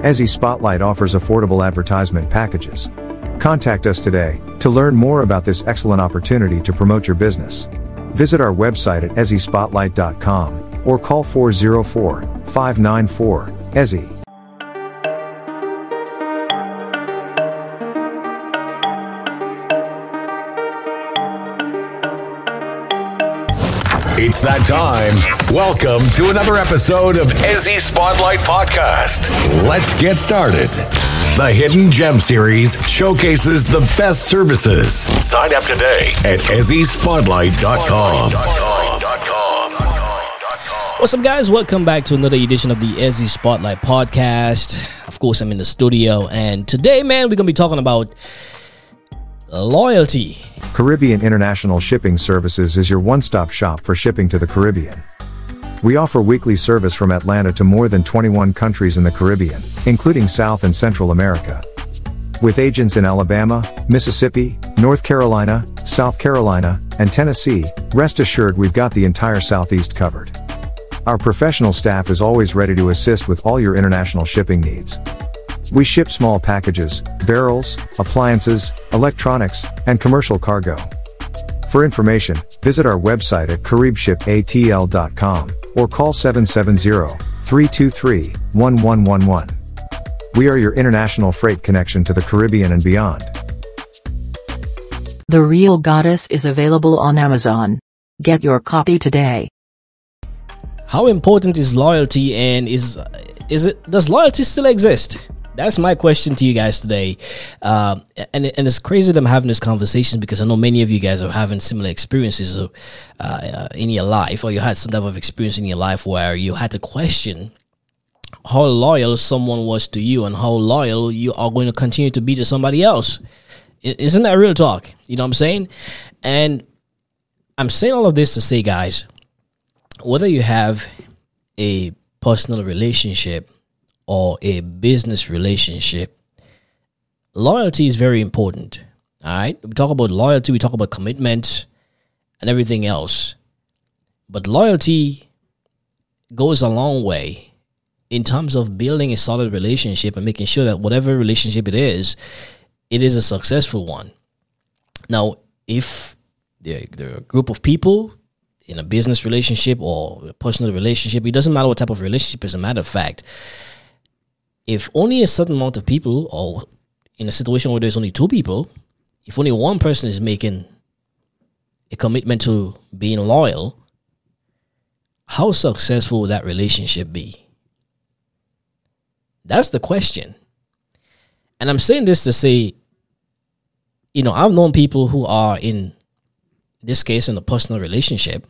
Ezzy Spotlight offers affordable advertisement packages. Contact us today to learn more about this excellent opportunity to promote your business. Visit our website at ezzyspotlight.com or call 404 594 Ezzy. It's that time. Welcome to another episode of Ezzy Spotlight Podcast. Let's get started. The Hidden Gem Series showcases the best services. Sign up today at EzzySpotlight.com. What's up, guys? Welcome back to another edition of the Ezzy Spotlight Podcast. Of course, I'm in the studio, and today, man, we're gonna be talking about loyalty. Caribbean International Shipping Services is your one stop shop for shipping to the Caribbean. We offer weekly service from Atlanta to more than 21 countries in the Caribbean, including South and Central America. With agents in Alabama, Mississippi, North Carolina, South Carolina, and Tennessee, rest assured we've got the entire Southeast covered. Our professional staff is always ready to assist with all your international shipping needs. We ship small packages, barrels, appliances, electronics, and commercial cargo. For information, visit our website at caribshipatl.com or call 770-323-1111. We are your international freight connection to the Caribbean and beyond. The Real Goddess is available on Amazon. Get your copy today. How important is loyalty and is is it does loyalty still exist? That's my question to you guys today. Um, and, and it's crazy that I'm having this conversation because I know many of you guys are having similar experiences of, uh, in your life, or you had some type of experience in your life where you had to question how loyal someone was to you and how loyal you are going to continue to be to somebody else. Isn't that real talk? You know what I'm saying? And I'm saying all of this to say, guys, whether you have a personal relationship or a business relationship, loyalty is very important. All right. We talk about loyalty, we talk about commitment and everything else. But loyalty goes a long way in terms of building a solid relationship and making sure that whatever relationship it is, it is a successful one. Now, if there, are a group of people in a business relationship or a personal relationship, it doesn't matter what type of relationship, as a matter of fact, if only a certain amount of people, or in a situation where there's only two people, if only one person is making a commitment to being loyal, how successful will that relationship be? That's the question. And I'm saying this to say, you know, I've known people who are in this case in a personal relationship,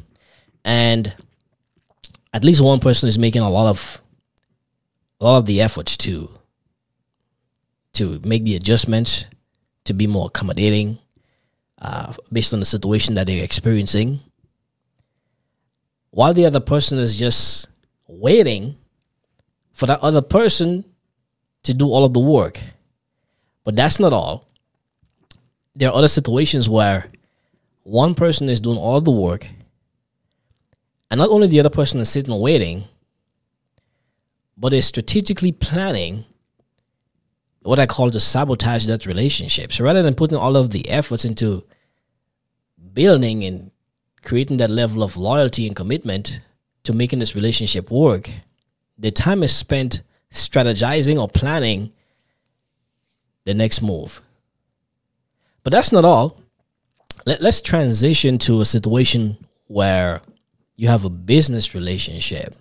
and at least one person is making a lot of all of the efforts to to make the adjustments to be more accommodating uh, based on the situation that they're experiencing. While the other person is just waiting for that other person to do all of the work. But that's not all. There are other situations where one person is doing all of the work and not only the other person is sitting waiting but is strategically planning what I call to sabotage that relationship. So rather than putting all of the efforts into building and creating that level of loyalty and commitment to making this relationship work, the time is spent strategizing or planning the next move. But that's not all. Let, us transition to a situation where you have a business relationship.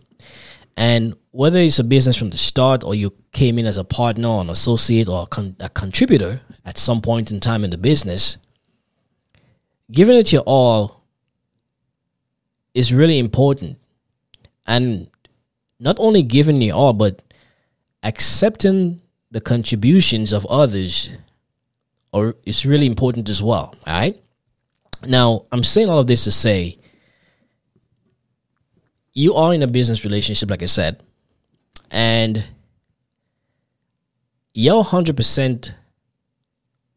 And whether it's a business from the start or you came in as a partner or an associate or a, con- a contributor at some point in time in the business, giving it your all is really important. And not only giving your all, but accepting the contributions of others or is really important as well. All right. Now, I'm saying all of this to say you are in a business relationship, like I said, and your 100%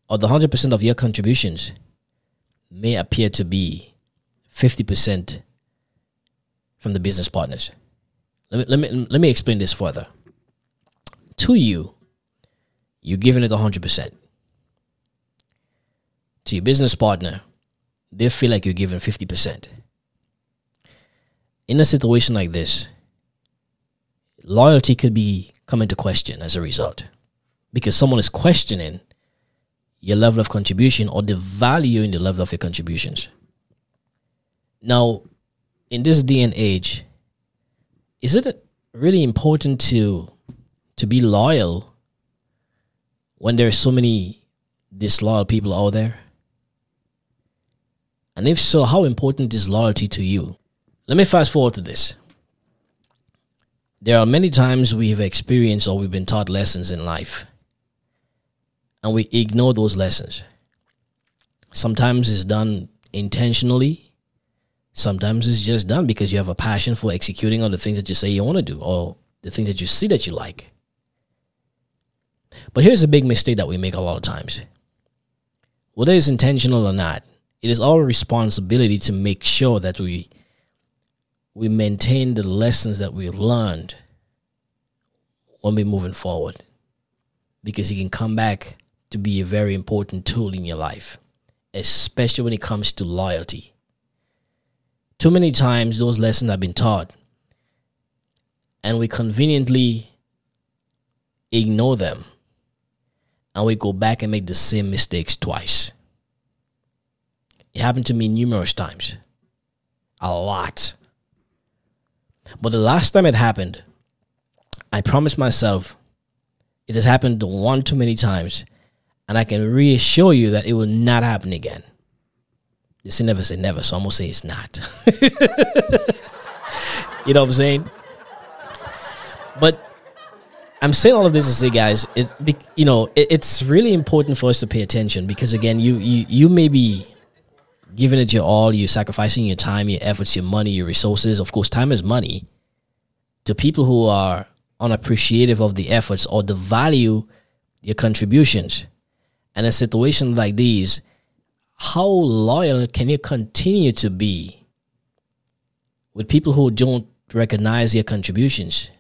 or the 100% of your contributions may appear to be 50% from the business partners. Let me, let me, let me explain this further. To you, you're giving it 100%. To your business partner, they feel like you're giving 50%. In a situation like this, loyalty could be come into question as a result because someone is questioning your level of contribution or the value in the level of your contributions. Now, in this day and age, is it really important to to be loyal when there are so many disloyal people out there? And if so, how important is loyalty to you? Let me fast forward to this. There are many times we have experienced or we've been taught lessons in life, and we ignore those lessons. Sometimes it's done intentionally, sometimes it's just done because you have a passion for executing on the things that you say you want to do or the things that you see that you like. But here's a big mistake that we make a lot of times. Whether it's intentional or not, it is our responsibility to make sure that we we maintain the lessons that we've learned when we're moving forward. Because it can come back to be a very important tool in your life, especially when it comes to loyalty. Too many times those lessons have been taught and we conveniently ignore them and we go back and make the same mistakes twice. It happened to me numerous times. A lot. But the last time it happened, I promised myself it has happened one too many times, and I can reassure you that it will not happen again. They say never say never, so I'm gonna say it's not. you know what I'm saying? But I'm saying all of this to say, guys, it you know it, it's really important for us to pay attention because again, you you you may be giving it your all, you're sacrificing your time, your efforts, your money, your resources. Of course, time is money. To people who are unappreciative of the efforts or the value your contributions. And in situations like these, how loyal can you continue to be with people who don't recognize your contributions?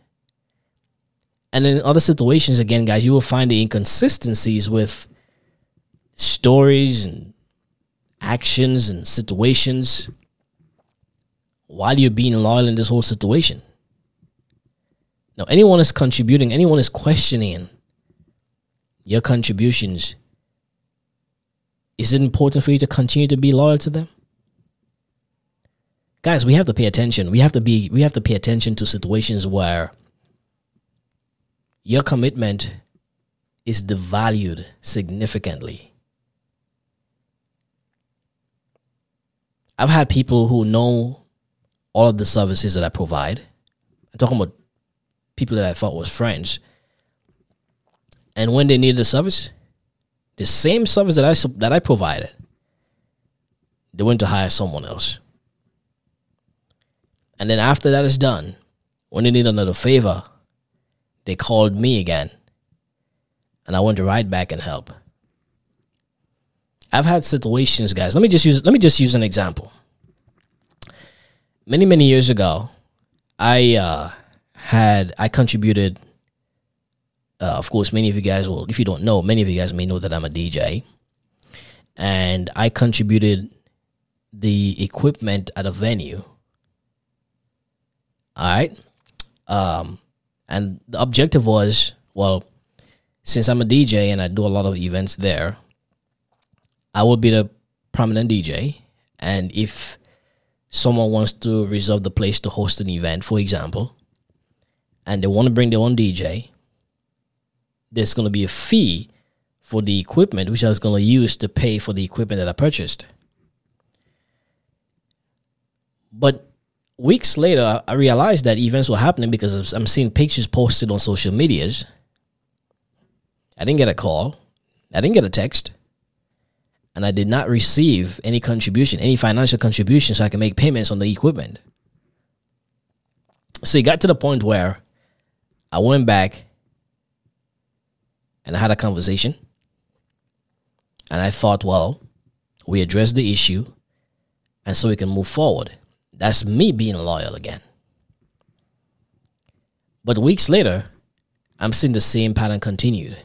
And in other situations, again, guys, you will find the inconsistencies with stories and actions and situations while you're being loyal in this whole situation. Now, anyone is contributing, anyone is questioning your contributions. Is it important for you to continue to be loyal to them? Guys, we have to pay attention. We have to be we have to pay attention to situations where your commitment is devalued significantly I've had people who know all of the services that I provide. I'm talking about people that I thought was friends. And when they needed the service, the same service that I that I provided, they went to hire someone else. And then after that is done, when they need another favor, they called me again. And I went to ride back and help. I've had situations, guys. Let me just use let me just use an example. Many many years ago, I uh, had I contributed. Uh, of course, many of you guys will. If you don't know, many of you guys may know that I'm a DJ, and I contributed the equipment at a venue. All right, um, and the objective was well, since I'm a DJ and I do a lot of events there, I will be the prominent DJ, and if someone wants to reserve the place to host an event, for example, and they want to bring their own DJ, there's going to be a fee for the equipment, which I was going to use to pay for the equipment that I purchased. But weeks later, I realized that events were happening because I'm seeing pictures posted on social medias. I didn't get a call. I didn't get a text and I did not receive any contribution, any financial contribution, so I can make payments on the equipment. So it got to the point where I went back and I had a conversation. And I thought, well, we addressed the issue and so we can move forward. That's me being loyal again. But weeks later, I'm seeing the same pattern continued.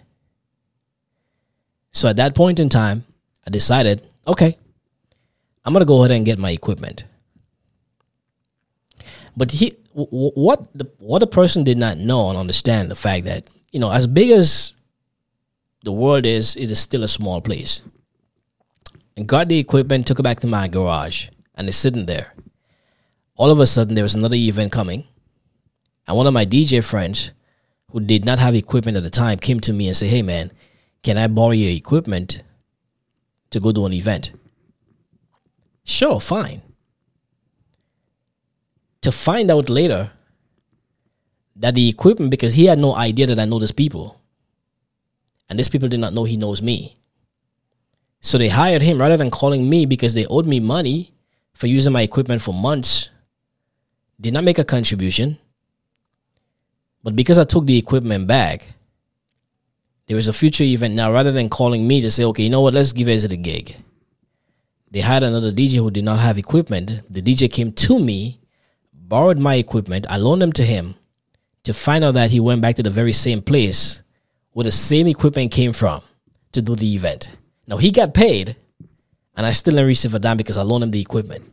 So at that point in time, I decided, okay, I'm gonna go ahead and get my equipment. But he, w- what the what the person did not know and understand the fact that you know, as big as the world is, it is still a small place. And got the equipment, took it back to my garage, and it's sitting there. All of a sudden, there was another event coming, and one of my DJ friends, who did not have equipment at the time, came to me and said, "Hey, man, can I borrow your equipment to go to an event?" Sure, fine to find out later that the equipment, because he had no idea that I know these people, and these people did not know he knows me. So they hired him rather than calling me because they owed me money for using my equipment for months. Did not make a contribution. But because I took the equipment back, there was a future event now. Rather than calling me to say, okay, you know what, let's give it a gig. They had another DJ who did not have equipment. The DJ came to me borrowed my equipment. I loaned them to him to find out that he went back to the very same place where the same equipment came from to do the event. Now he got paid, and I still didn't receive a dime because I loaned him the equipment.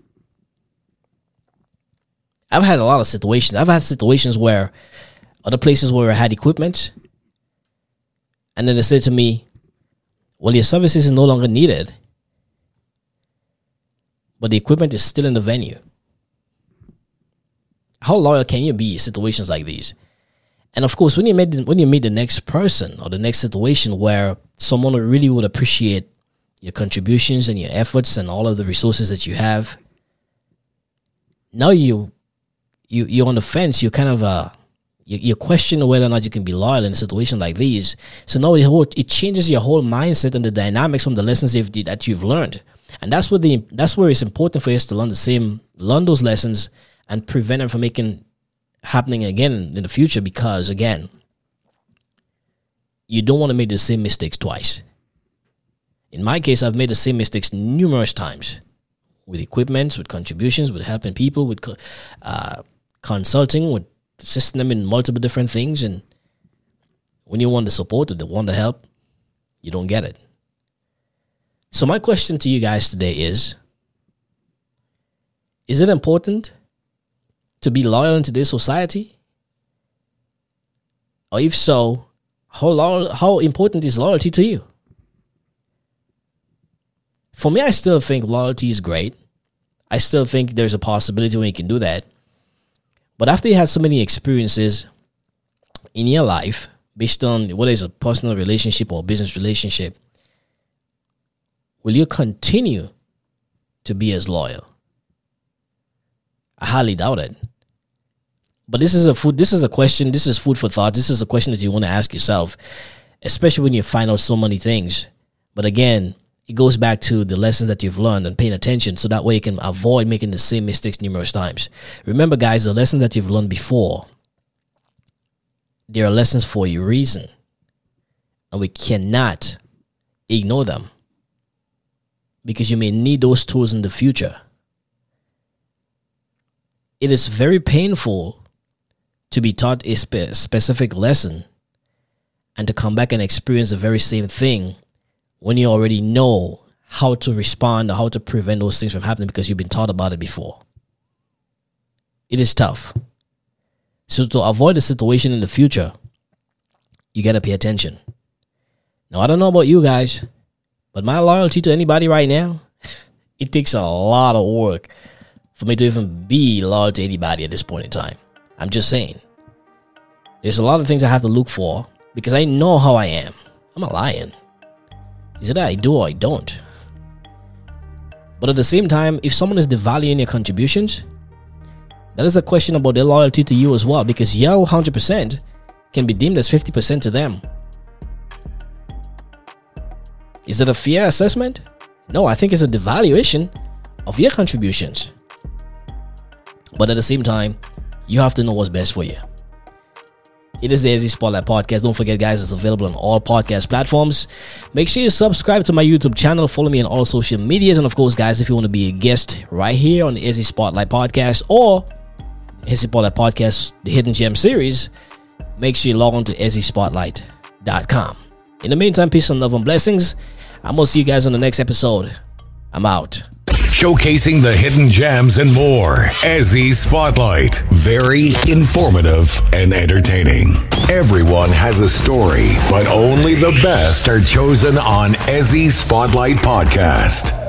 I've had a lot of situations. I've had situations where other places where I had equipment, and then they said to me, Well, your services is no longer needed, but the equipment is still in the venue how loyal can you be in situations like these? And of course, when you meet when you meet the next person or the next situation where someone really would appreciate your contributions and your efforts and all of the resources that you have, now you you you're on the fence. You're kind of uh you, you question whether or not you can be loyal in a situation like these. So now it, whole, it changes your whole mindset and the dynamics from the lessons that you've learned. And that's where the that's where it's important for us to learn the same learn those lessons and prevent it from making happening again in the future because again you don't want to make the same mistakes twice in my case i've made the same mistakes numerous times with equipments with contributions with helping people with uh, consulting with them in multiple different things and when you want the support or the want the help you don't get it so my question to you guys today is is it important to be loyal in today's society? Or if so, how how important is loyalty to you? For me, I still think loyalty is great. I still think there's a possibility when you can do that. But after you have so many experiences in your life, based on whether it's a personal relationship or business relationship, will you continue to be as loyal? I highly doubt it. But this is a food. This is a question. This is food for thought. This is a question that you want to ask yourself, especially when you find out so many things. But again, it goes back to the lessons that you've learned and paying attention, so that way you can avoid making the same mistakes numerous times. Remember, guys, the lessons that you've learned before, there are lessons for a reason, and we cannot ignore them because you may need those tools in the future. It is very painful to be taught a spe- specific lesson and to come back and experience the very same thing when you already know how to respond or how to prevent those things from happening because you've been taught about it before. It is tough. So, to avoid the situation in the future, you got to pay attention. Now, I don't know about you guys, but my loyalty to anybody right now, it takes a lot of work for me to even be loyal to anybody at this point in time. I'm just saying. There's a lot of things I have to look for because I know how I am. I'm a lion. Is it that I do or I don't? But at the same time, if someone is devaluing your contributions, that is a question about their loyalty to you as well because your 100% can be deemed as 50% to them. Is it a fair assessment? No, I think it's a devaluation of your contributions. But at the same time, you have to know what's best for you. It is the Ezzy Spotlight Podcast. Don't forget, guys, it's available on all podcast platforms. Make sure you subscribe to my YouTube channel, follow me on all social medias, and of course, guys, if you want to be a guest right here on the Ezzy Spotlight Podcast or Ezzy Spotlight Podcast, the Hidden Gem series, make sure you log on to ezzyspotlight.com. In the meantime, peace and love and blessings. I'm going to see you guys on the next episode. I'm out. Showcasing the hidden gems and more. Ezzy Spotlight. Very informative and entertaining. Everyone has a story, but only the best are chosen on Ezzy Spotlight Podcast.